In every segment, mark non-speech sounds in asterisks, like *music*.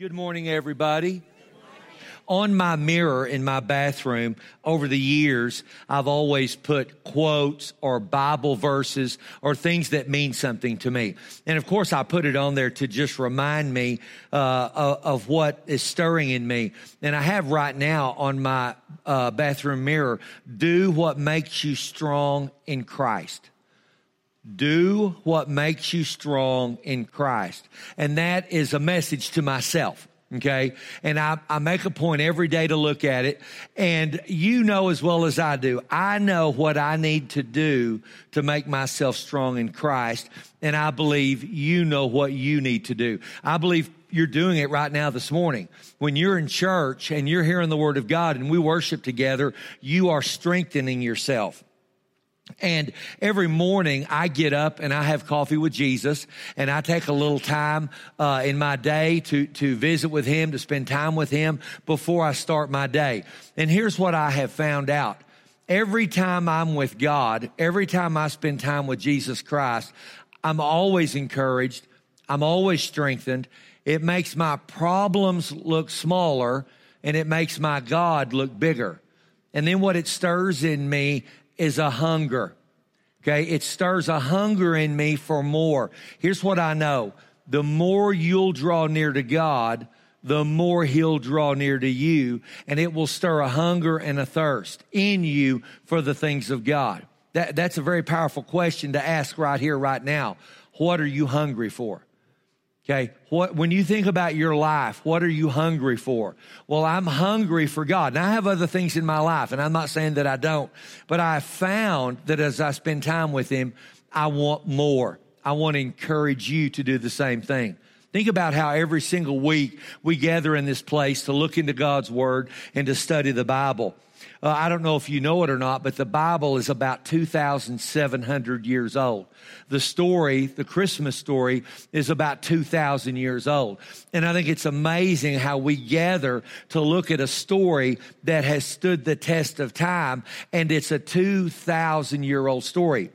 Good morning, everybody. On my mirror in my bathroom over the years, I've always put quotes or Bible verses or things that mean something to me. And of course, I put it on there to just remind me uh, of what is stirring in me. And I have right now on my uh, bathroom mirror, do what makes you strong in Christ. Do what makes you strong in Christ. And that is a message to myself. Okay. And I, I make a point every day to look at it. And you know as well as I do, I know what I need to do to make myself strong in Christ. And I believe you know what you need to do. I believe you're doing it right now this morning. When you're in church and you're hearing the word of God and we worship together, you are strengthening yourself. And every morning I get up and I have coffee with Jesus and I take a little time uh, in my day to, to visit with him, to spend time with him before I start my day. And here's what I have found out. Every time I'm with God, every time I spend time with Jesus Christ, I'm always encouraged. I'm always strengthened. It makes my problems look smaller and it makes my God look bigger. And then what it stirs in me is a hunger. Okay. It stirs a hunger in me for more. Here's what I know. The more you'll draw near to God, the more he'll draw near to you and it will stir a hunger and a thirst in you for the things of God. That, that's a very powerful question to ask right here, right now. What are you hungry for? Okay. What, when you think about your life, what are you hungry for? Well, I'm hungry for God. Now I have other things in my life and I'm not saying that I don't, but I found that as I spend time with Him, I want more. I want to encourage you to do the same thing. Think about how every single week we gather in this place to look into God's Word and to study the Bible. Uh, I don't know if you know it or not, but the Bible is about 2,700 years old. The story, the Christmas story, is about 2,000 years old. And I think it's amazing how we gather to look at a story that has stood the test of time, and it's a 2,000 year old story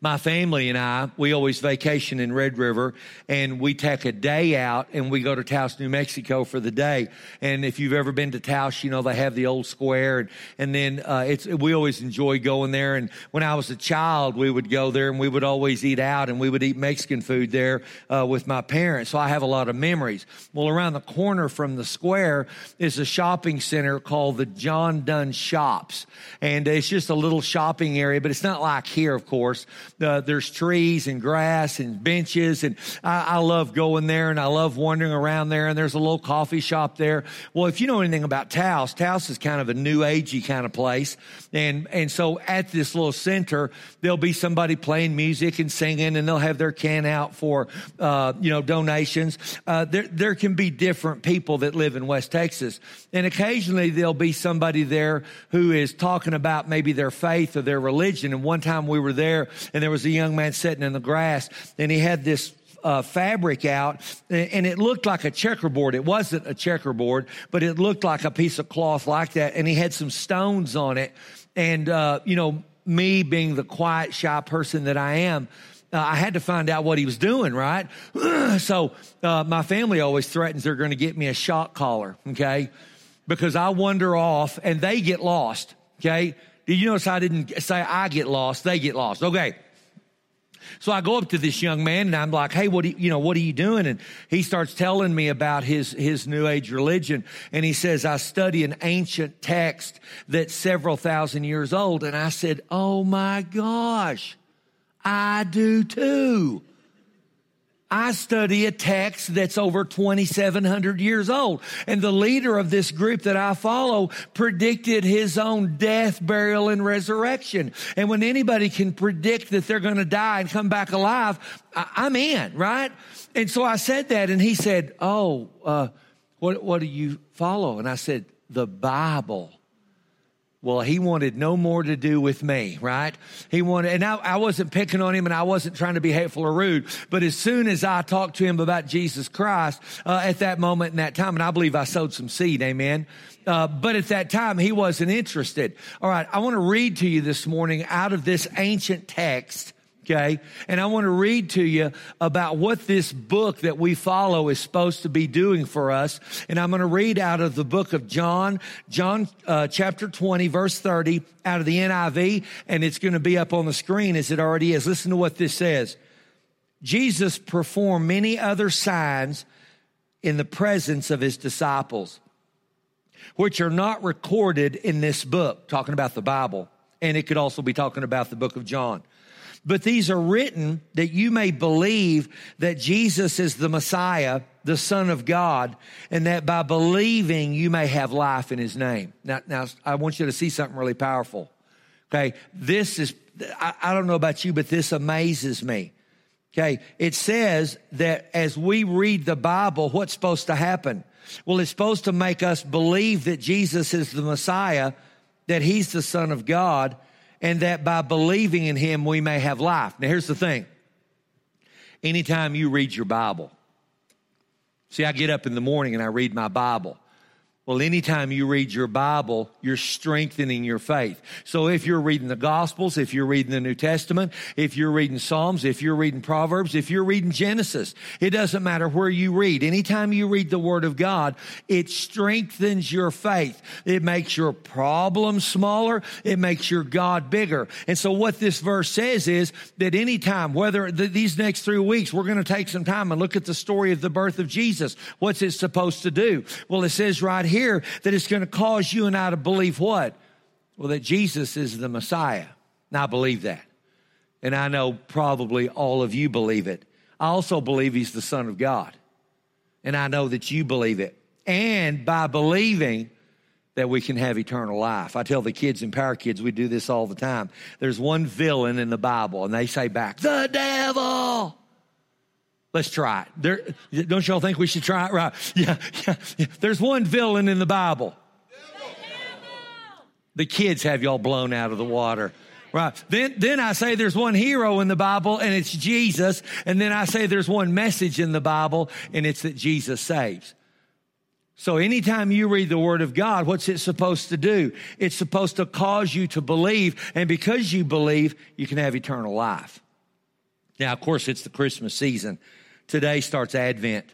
my family and I, we always vacation in Red River and we take a day out and we go to Taos, New Mexico for the day. And if you've ever been to Taos, you know, they have the old square and, and then, uh, it's, we always enjoy going there. And when I was a child, we would go there and we would always eat out and we would eat Mexican food there, uh, with my parents. So I have a lot of memories. Well, around the corner from the square is a shopping center called the John Dunn Shops. And it's just a little shopping area, but it's not like here, of course uh, there's trees and grass and benches. And I, I love going there and I love wandering around there. And there's a little coffee shop there. Well, if you know anything about Taos, Taos is kind of a new agey kind of place. And, and so at this little center, there'll be somebody playing music and singing and they'll have their can out for, uh, you know, donations. Uh, there, there can be different people that live in West Texas. And occasionally there'll be somebody there who is talking about maybe their faith or their religion. And one time we were there and there was a young man sitting in the grass and he had this uh, fabric out and it looked like a checkerboard. It wasn't a checkerboard, but it looked like a piece of cloth like that. And he had some stones on it. And, uh, you know, me being the quiet, shy person that I am, uh, I had to find out what he was doing, right? *clears throat* so, uh, my family always threatens they're going to get me a shock collar, okay? Because I wander off and they get lost, okay? Did you notice I didn't say I get lost? They get lost. Okay. So I go up to this young man and I'm like, Hey, what, you, you know, what are you doing? And he starts telling me about his, his new age religion. And he says, I study an ancient text that's several thousand years old. And I said, Oh my gosh, I do too. I study a text that's over 2,700 years old. And the leader of this group that I follow predicted his own death, burial, and resurrection. And when anybody can predict that they're going to die and come back alive, I- am in, right? And so I said that and he said, Oh, uh, what, what do you follow? And I said, the Bible. Well, he wanted no more to do with me, right? He wanted, and I, I, wasn't picking on him and I wasn't trying to be hateful or rude. But as soon as I talked to him about Jesus Christ, uh, at that moment in that time, and I believe I sowed some seed, amen. Uh, but at that time, he wasn't interested. All right. I want to read to you this morning out of this ancient text. Okay. And I want to read to you about what this book that we follow is supposed to be doing for us. And I'm going to read out of the book of John, John uh, chapter 20, verse 30, out of the NIV. And it's going to be up on the screen as it already is. Listen to what this says. Jesus performed many other signs in the presence of his disciples, which are not recorded in this book, talking about the Bible. And it could also be talking about the book of John. But these are written that you may believe that Jesus is the Messiah, the Son of God, and that by believing you may have life in his name. Now, now I want you to see something really powerful. Okay. This is, I, I don't know about you, but this amazes me. Okay. It says that as we read the Bible, what's supposed to happen? Well, it's supposed to make us believe that Jesus is the Messiah, that he's the Son of God, and that by believing in him we may have life. Now, here's the thing anytime you read your Bible, see, I get up in the morning and I read my Bible. Well, anytime you read your Bible, you're strengthening your faith. So if you're reading the Gospels, if you're reading the New Testament, if you're reading Psalms, if you're reading Proverbs, if you're reading Genesis, it doesn't matter where you read. Anytime you read the Word of God, it strengthens your faith. It makes your problem smaller. It makes your God bigger. And so what this verse says is that anytime, whether these next three weeks, we're going to take some time and look at the story of the birth of Jesus. What's it supposed to do? Well, it says right here, here that it's going to cause you and I to believe what? Well, that Jesus is the Messiah. Now, I believe that. And I know probably all of you believe it. I also believe he's the Son of God. And I know that you believe it. And by believing, that we can have eternal life. I tell the kids in Power Kids, we do this all the time. There's one villain in the Bible, and they say back, the devil. Let's try it. There, don't y'all think we should try it? Right. Yeah, yeah, yeah. There's one villain in the Bible. The kids have y'all blown out of the water. Right. Then, then I say there's one hero in the Bible and it's Jesus. And then I say there's one message in the Bible and it's that Jesus saves. So anytime you read the word of God, what's it supposed to do? It's supposed to cause you to believe. And because you believe, you can have eternal life. Now, of course, it's the Christmas season. Today starts Advent,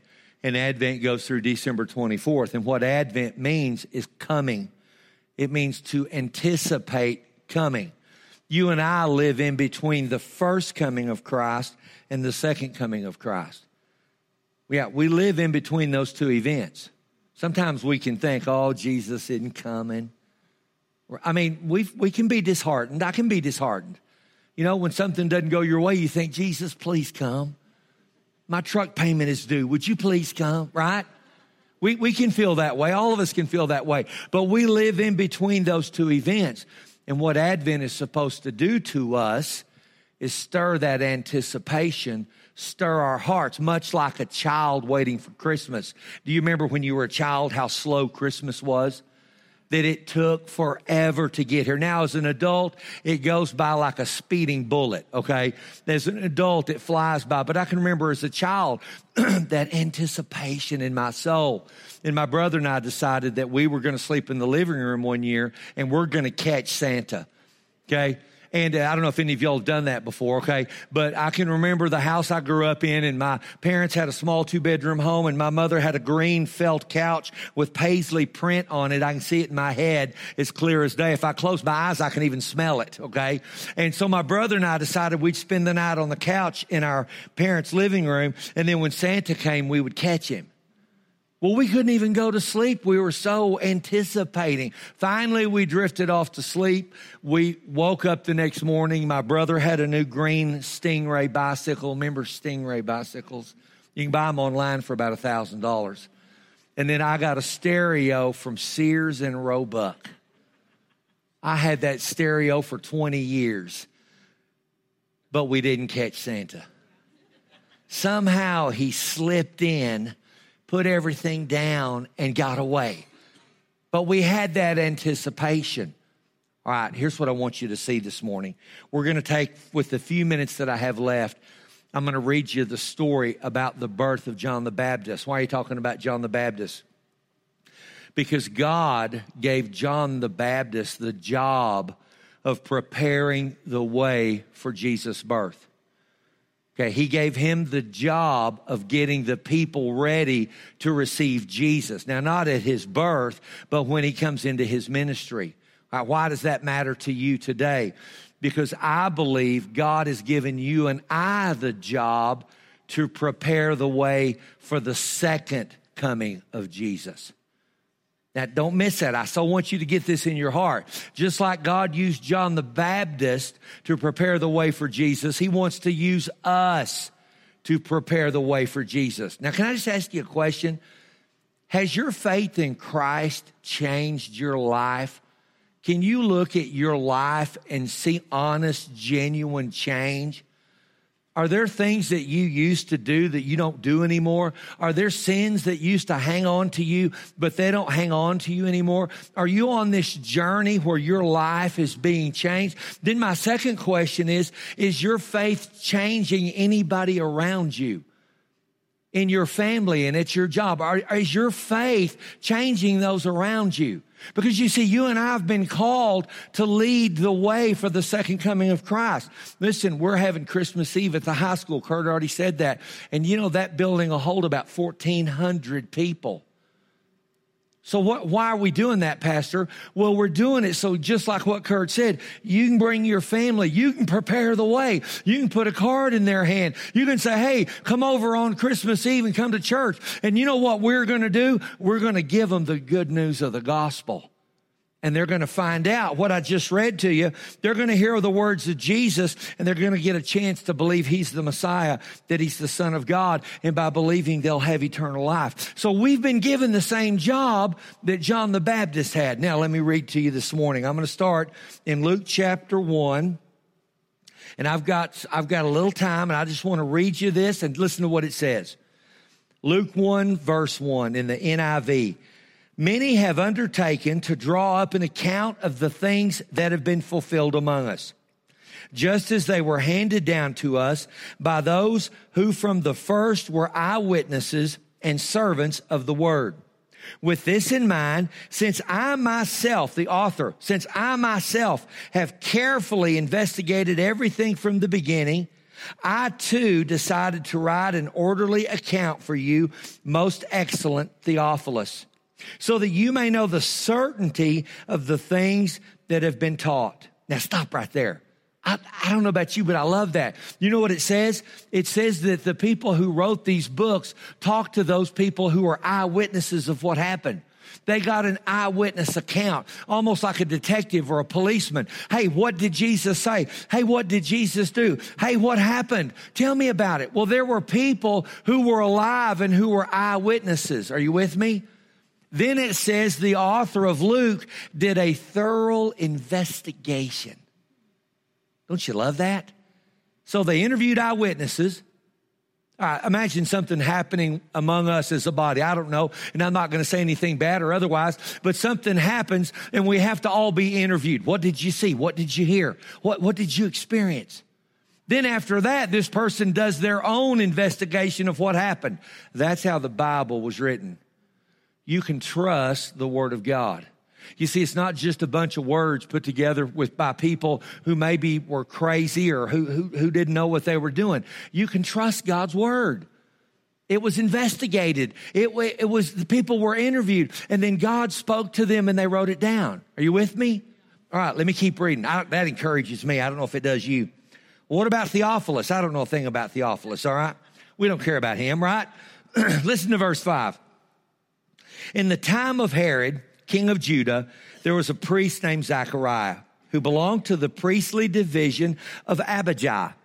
and Advent goes through December 24th. And what Advent means is coming, it means to anticipate coming. You and I live in between the first coming of Christ and the second coming of Christ. Yeah, we live in between those two events. Sometimes we can think, oh, Jesus isn't coming. I mean, we we can be disheartened. I can be disheartened. You know, when something doesn't go your way, you think, Jesus, please come my truck payment is due. Would you please come? Right? We, we can feel that way. All of us can feel that way. But we live in between those two events. And what Advent is supposed to do to us is stir that anticipation, stir our hearts, much like a child waiting for Christmas. Do you remember when you were a child how slow Christmas was? That it took forever to get here. Now, as an adult, it goes by like a speeding bullet, okay? As an adult, it flies by. But I can remember as a child, *clears throat* that anticipation in my soul. And my brother and I decided that we were going to sleep in the living room one year and we're going to catch Santa, okay? And uh, I don't know if any of y'all have done that before, okay? But I can remember the house I grew up in, and my parents had a small two bedroom home, and my mother had a green felt couch with paisley print on it. I can see it in my head as clear as day. If I close my eyes, I can even smell it, okay? And so my brother and I decided we'd spend the night on the couch in our parents' living room, and then when Santa came, we would catch him. Well, we couldn't even go to sleep. We were so anticipating. Finally, we drifted off to sleep. We woke up the next morning. My brother had a new green Stingray bicycle. Remember Stingray bicycles? You can buy them online for about a thousand dollars. And then I got a stereo from Sears and Roebuck. I had that stereo for 20 years, but we didn't catch Santa. Somehow he slipped in put everything down and got away. But we had that anticipation. All right, here's what I want you to see this morning. We're going to take, with the few minutes that I have left, I'm going to read you the story about the birth of John the Baptist. Why are you talking about John the Baptist? Because God gave John the Baptist the job of preparing the way for Jesus' birth. Okay, he gave him the job of getting the people ready to receive Jesus. Now, not at his birth, but when he comes into his ministry. Right, why does that matter to you today? Because I believe God has given you and I the job to prepare the way for the second coming of Jesus. Now, don't miss that. I so want you to get this in your heart. Just like God used John the Baptist to prepare the way for Jesus, He wants to use us to prepare the way for Jesus. Now, can I just ask you a question? Has your faith in Christ changed your life? Can you look at your life and see honest, genuine change? Are there things that you used to do that you don't do anymore? Are there sins that used to hang on to you, but they don't hang on to you anymore? Are you on this journey where your life is being changed? Then my second question is, is your faith changing anybody around you? In your family and at your job? Is your faith changing those around you? Because you see, you and I have been called to lead the way for the second coming of Christ. Listen, we're having Christmas Eve at the high school. Kurt already said that. And you know, that building will hold about 1,400 people. So what, why are we doing that, Pastor? Well, we're doing it so just like what Kurt said, you can bring your family, you can prepare the way, you can put a card in their hand, you can say, hey, come over on Christmas Eve and come to church. And you know what we're going to do? We're going to give them the good news of the gospel and they're going to find out what I just read to you. They're going to hear the words of Jesus and they're going to get a chance to believe he's the Messiah, that he's the son of God. And by believing, they'll have eternal life. So we've been given the same job that John the Baptist had. Now let me read to you this morning. I'm going to start in Luke chapter one. And I've got, I've got a little time and I just want to read you this and listen to what it says. Luke 1 verse 1 in the NIV. Many have undertaken to draw up an account of the things that have been fulfilled among us, just as they were handed down to us by those who from the first were eyewitnesses and servants of the word. With this in mind, since I myself, the author, since I myself have carefully investigated everything from the beginning, I too decided to write an orderly account for you, most excellent Theophilus so that you may know the certainty of the things that have been taught. Now stop right there. I, I, don't know about you, but I love that. You know what it says? It says that the people who wrote these books talked to those people who were eyewitnesses of what happened. They got an eyewitness account, almost like a detective or a policeman. Hey, what did Jesus say? Hey, what did Jesus do? Hey, what happened? Tell me about it. Well, there were people who were alive and who were eyewitnesses. Are you with me? Then it says the author of Luke did a thorough investigation. Don't you love that? So they interviewed eyewitnesses. Right, imagine something happening among us as a body. I don't know, and I'm not going to say anything bad or otherwise, but something happens and we have to all be interviewed. What did you see? What did you hear? What, what did you experience? Then after that, this person does their own investigation of what happened. That's how the Bible was written you can trust the Word of God. You see, it's not just a bunch of words put together with by people who maybe were crazy or who, who, who didn't know what they were doing. You can trust God's Word. It was investigated. It, it was, the people were interviewed and then God spoke to them and they wrote it down. Are you with me? All right, let me keep reading. I, that encourages me. I don't know if it does you. What about Theophilus? I don't know a thing about Theophilus, all right? We don't care about him, right? *clears throat* Listen to verse 5. In the time of Herod, king of Judah, there was a priest named Zachariah who belonged to the priestly division of Abijah.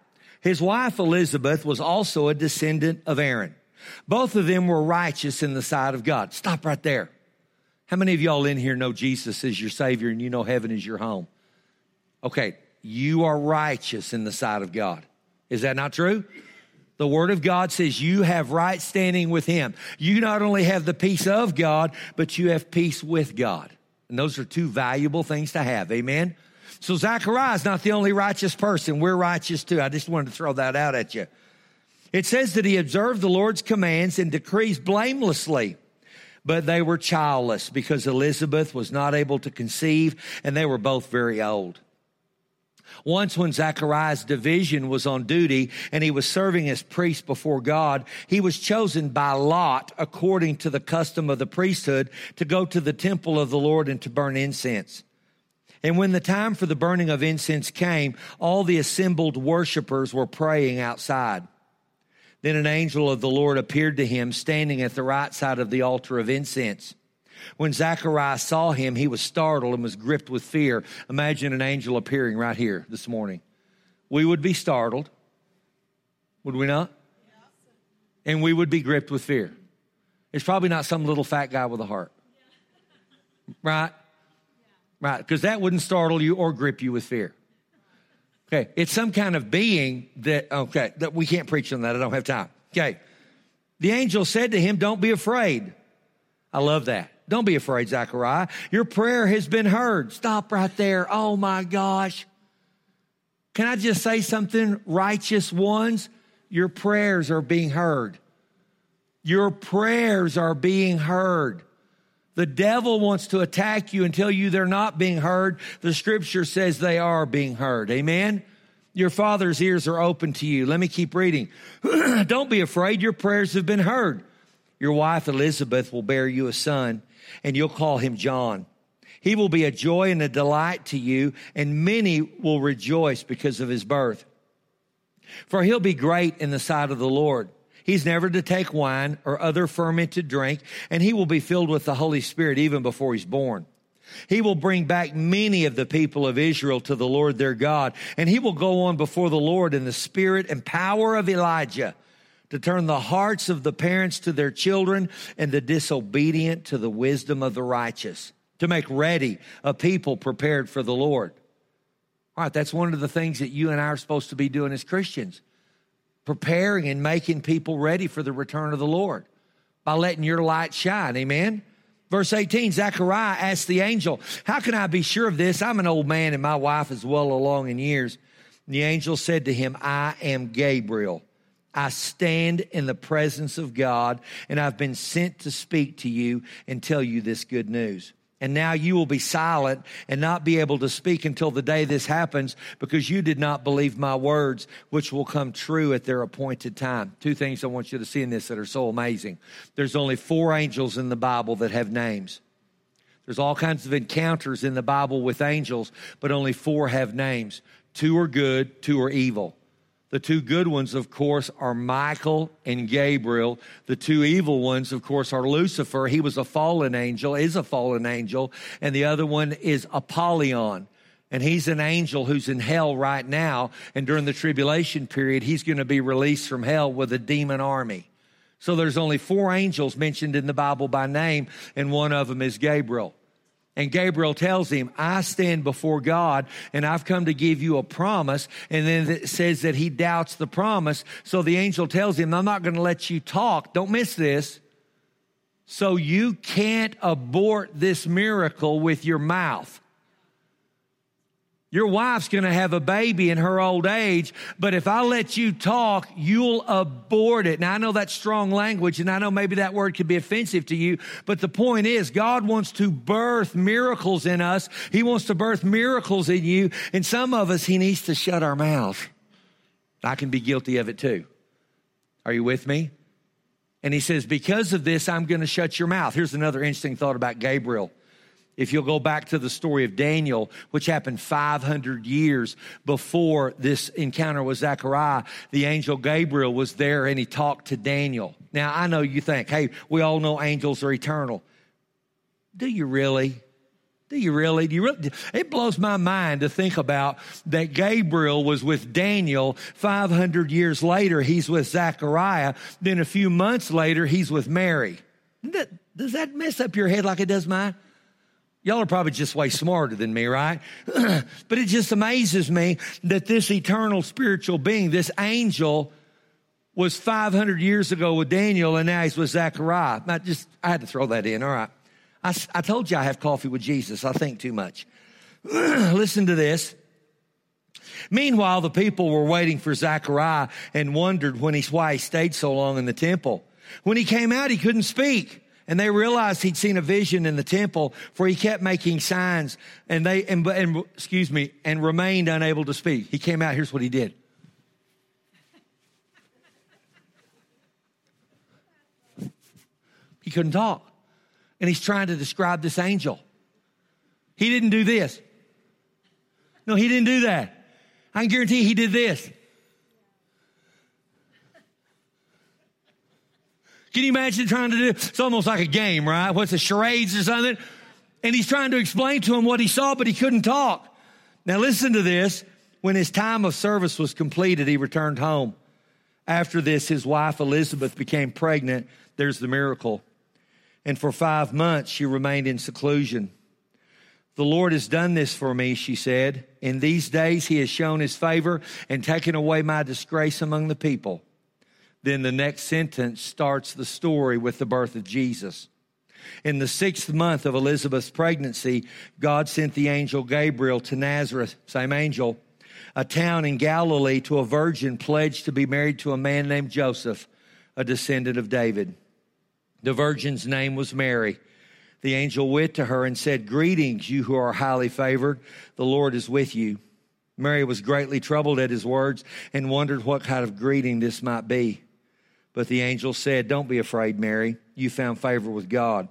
His wife Elizabeth was also a descendant of Aaron. Both of them were righteous in the sight of God. Stop right there. How many of y'all in here know Jesus is your Savior and you know heaven is your home? Okay, you are righteous in the sight of God. Is that not true? The Word of God says you have right standing with Him. You not only have the peace of God, but you have peace with God. And those are two valuable things to have. Amen? So Zechariah is not the only righteous person. We're righteous too. I just wanted to throw that out at you. It says that he observed the Lord's commands and decrees blamelessly, but they were childless because Elizabeth was not able to conceive and they were both very old. Once when Zachariah's division was on duty and he was serving as priest before God, he was chosen by lot according to the custom of the priesthood to go to the temple of the Lord and to burn incense. And when the time for the burning of incense came, all the assembled worshipers were praying outside. Then an angel of the Lord appeared to him standing at the right side of the altar of incense. When Zachariah saw him, he was startled and was gripped with fear. Imagine an angel appearing right here this morning. We would be startled, would we not? And we would be gripped with fear. It's probably not some little fat guy with a heart. Right? Right? Because that wouldn't startle you or grip you with fear. Okay, it's some kind of being that, okay, that we can't preach on that. I don't have time. Okay. The angel said to him, Don't be afraid. I love that. Don't be afraid, Zachariah. Your prayer has been heard. Stop right there. Oh my gosh. Can I just say something? Righteous ones, your prayers are being heard. Your prayers are being heard. The devil wants to attack you and tell you they're not being heard. The scripture says they are being heard. Amen. Your father's ears are open to you. Let me keep reading. *clears throat* Don't be afraid. Your prayers have been heard. Your wife Elizabeth will bear you a son and you'll call him John. He will be a joy and a delight to you and many will rejoice because of his birth. For he'll be great in the sight of the Lord. He's never to take wine or other fermented drink, and he will be filled with the Holy Spirit even before he's born. He will bring back many of the people of Israel to the Lord their God, and he will go on before the Lord in the spirit and power of Elijah to turn the hearts of the parents to their children and the disobedient to the wisdom of the righteous, to make ready a people prepared for the Lord. All right, that's one of the things that you and I are supposed to be doing as Christians preparing and making people ready for the return of the Lord by letting your light shine. Amen. Verse 18, Zechariah asked the angel, How can I be sure of this? I'm an old man and my wife is well along in years. And the angel said to him, I am Gabriel. I stand in the presence of God and I've been sent to speak to you and tell you this good news. And now you will be silent and not be able to speak until the day this happens because you did not believe my words, which will come true at their appointed time. Two things I want you to see in this that are so amazing. There's only four angels in the Bible that have names. There's all kinds of encounters in the Bible with angels, but only four have names. Two are good, two are evil. The two good ones, of course, are Michael and Gabriel. The two evil ones, of course, are Lucifer. He was a fallen angel, is a fallen angel. And the other one is Apollyon. And he's an angel who's in hell right now. And during the tribulation period, he's going to be released from hell with a demon army. So there's only four angels mentioned in the Bible by name, and one of them is Gabriel. And Gabriel tells him, I stand before God and I've come to give you a promise. And then it says that he doubts the promise. So the angel tells him, I'm not going to let you talk. Don't miss this. So you can't abort this miracle with your mouth. Your wife's going to have a baby in her old age, but if I let you talk, you'll abort it. Now, I know that's strong language, and I know maybe that word could be offensive to you, but the point is, God wants to birth miracles in us. He wants to birth miracles in you, and some of us, He needs to shut our mouth. I can be guilty of it too. Are you with me? And He says, Because of this, I'm going to shut your mouth. Here's another interesting thought about Gabriel. If you'll go back to the story of Daniel, which happened 500 years before this encounter with Zechariah, the angel Gabriel was there and he talked to Daniel. Now, I know you think, hey, we all know angels are eternal. Do you really? Do you really? Do you really? It blows my mind to think about that Gabriel was with Daniel 500 years later. He's with Zechariah. Then a few months later, he's with Mary. Does that mess up your head like it does mine? Y'all are probably just way smarter than me, right? *clears throat* but it just amazes me that this eternal spiritual being, this angel, was 500 years ago with Daniel and now he's with Zechariah. I just, I had to throw that in. All right. I, I told you I have coffee with Jesus. I think too much. *clears throat* Listen to this. Meanwhile, the people were waiting for Zechariah and wondered when he's, why he stayed so long in the temple. When he came out, he couldn't speak. And they realized he'd seen a vision in the temple for he kept making signs and they, and, and, excuse me, and remained unable to speak. He came out, here's what he did. He couldn't talk. And he's trying to describe this angel. He didn't do this. No, he didn't do that. I can guarantee he did this. Can you imagine trying to do? It's almost like a game, right? What's the charades or something? And he's trying to explain to him what he saw, but he couldn't talk. Now listen to this. When his time of service was completed, he returned home. After this, his wife Elizabeth became pregnant. There's the miracle. And for five months, she remained in seclusion. The Lord has done this for me, she said. In these days, he has shown his favor and taken away my disgrace among the people. Then the next sentence starts the story with the birth of Jesus. In the sixth month of Elizabeth's pregnancy, God sent the angel Gabriel to Nazareth, same angel, a town in Galilee, to a virgin pledged to be married to a man named Joseph, a descendant of David. The virgin's name was Mary. The angel went to her and said, Greetings, you who are highly favored. The Lord is with you. Mary was greatly troubled at his words and wondered what kind of greeting this might be. But the angel said, Don't be afraid, Mary. You found favor with God.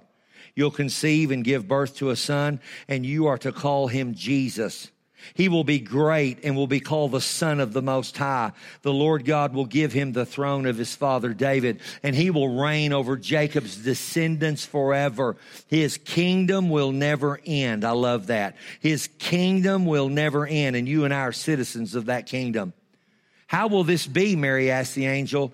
You'll conceive and give birth to a son, and you are to call him Jesus. He will be great and will be called the Son of the Most High. The Lord God will give him the throne of his father David, and he will reign over Jacob's descendants forever. His kingdom will never end. I love that. His kingdom will never end, and you and I are citizens of that kingdom. How will this be? Mary asked the angel.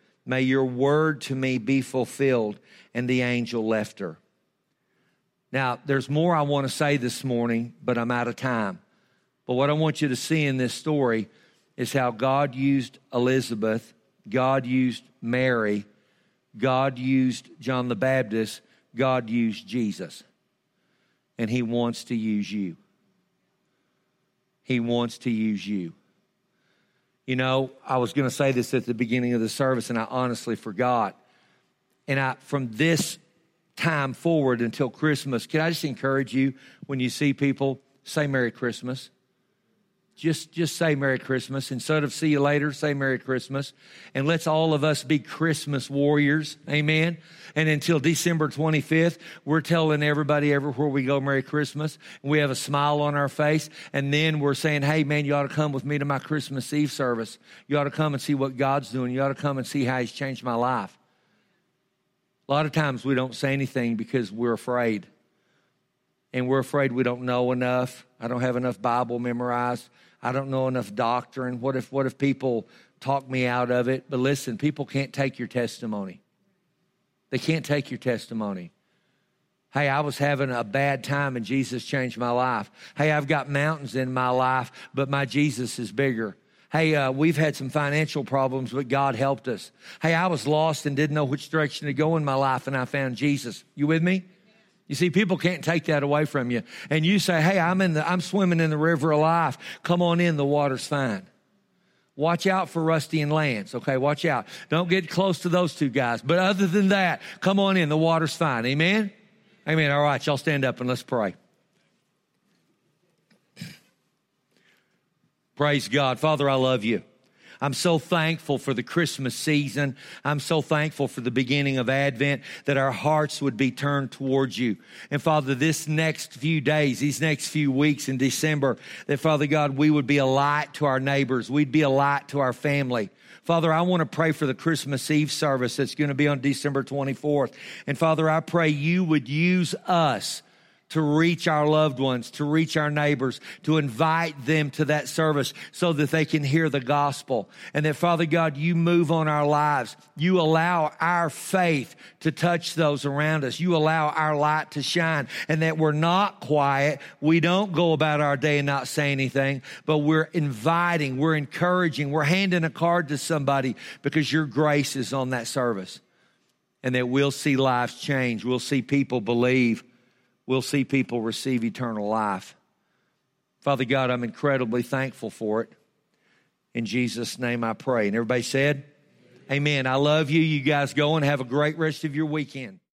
May your word to me be fulfilled and the angel left her. Now, there's more I want to say this morning, but I'm out of time. But what I want you to see in this story is how God used Elizabeth, God used Mary, God used John the Baptist, God used Jesus. And He wants to use you. He wants to use you. You know, I was going to say this at the beginning of the service, and I honestly forgot. And I, from this time forward until Christmas, can I just encourage you when you see people, say Merry Christmas. Just, just say Merry Christmas. Instead of see you later, say Merry Christmas. And let's all of us be Christmas warriors. Amen. And until December 25th, we're telling everybody everywhere we go Merry Christmas. And we have a smile on our face. And then we're saying, hey, man, you ought to come with me to my Christmas Eve service. You ought to come and see what God's doing. You ought to come and see how He's changed my life. A lot of times we don't say anything because we're afraid. And we're afraid we don't know enough. I don't have enough Bible memorized. I don't know enough doctrine. What if what if people talk me out of it? But listen, people can't take your testimony. They can't take your testimony. Hey, I was having a bad time and Jesus changed my life. Hey, I've got mountains in my life, but my Jesus is bigger. Hey, uh, we've had some financial problems, but God helped us. Hey, I was lost and didn't know which direction to go in my life, and I found Jesus. You with me? You see, people can't take that away from you. And you say, "Hey, I'm in the, I'm swimming in the river of life. Come on in. The water's fine." Watch out for Rusty and Lance. Okay, watch out. Don't get close to those two guys. But other than that, come on in. The water's fine. Amen. Amen. All right, y'all stand up and let's pray. Praise God. Father, I love you. I'm so thankful for the Christmas season. I'm so thankful for the beginning of Advent that our hearts would be turned towards you. And Father, this next few days, these next few weeks in December, that Father God, we would be a light to our neighbors. We'd be a light to our family. Father, I want to pray for the Christmas Eve service that's going to be on December 24th. And Father, I pray you would use us to reach our loved ones, to reach our neighbors, to invite them to that service so that they can hear the gospel. And that Father God, you move on our lives. You allow our faith to touch those around us. You allow our light to shine and that we're not quiet. We don't go about our day and not say anything, but we're inviting, we're encouraging, we're handing a card to somebody because your grace is on that service and that we'll see lives change. We'll see people believe. We'll see people receive eternal life. Father God, I'm incredibly thankful for it. In Jesus' name I pray. And everybody said, Amen. Amen. I love you. You guys go and have a great rest of your weekend.